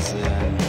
Yeah.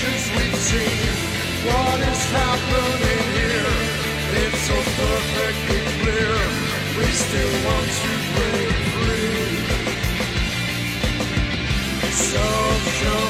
pictures we've seen. What is happening here? It's so perfectly clear. We still want to break free. So sure.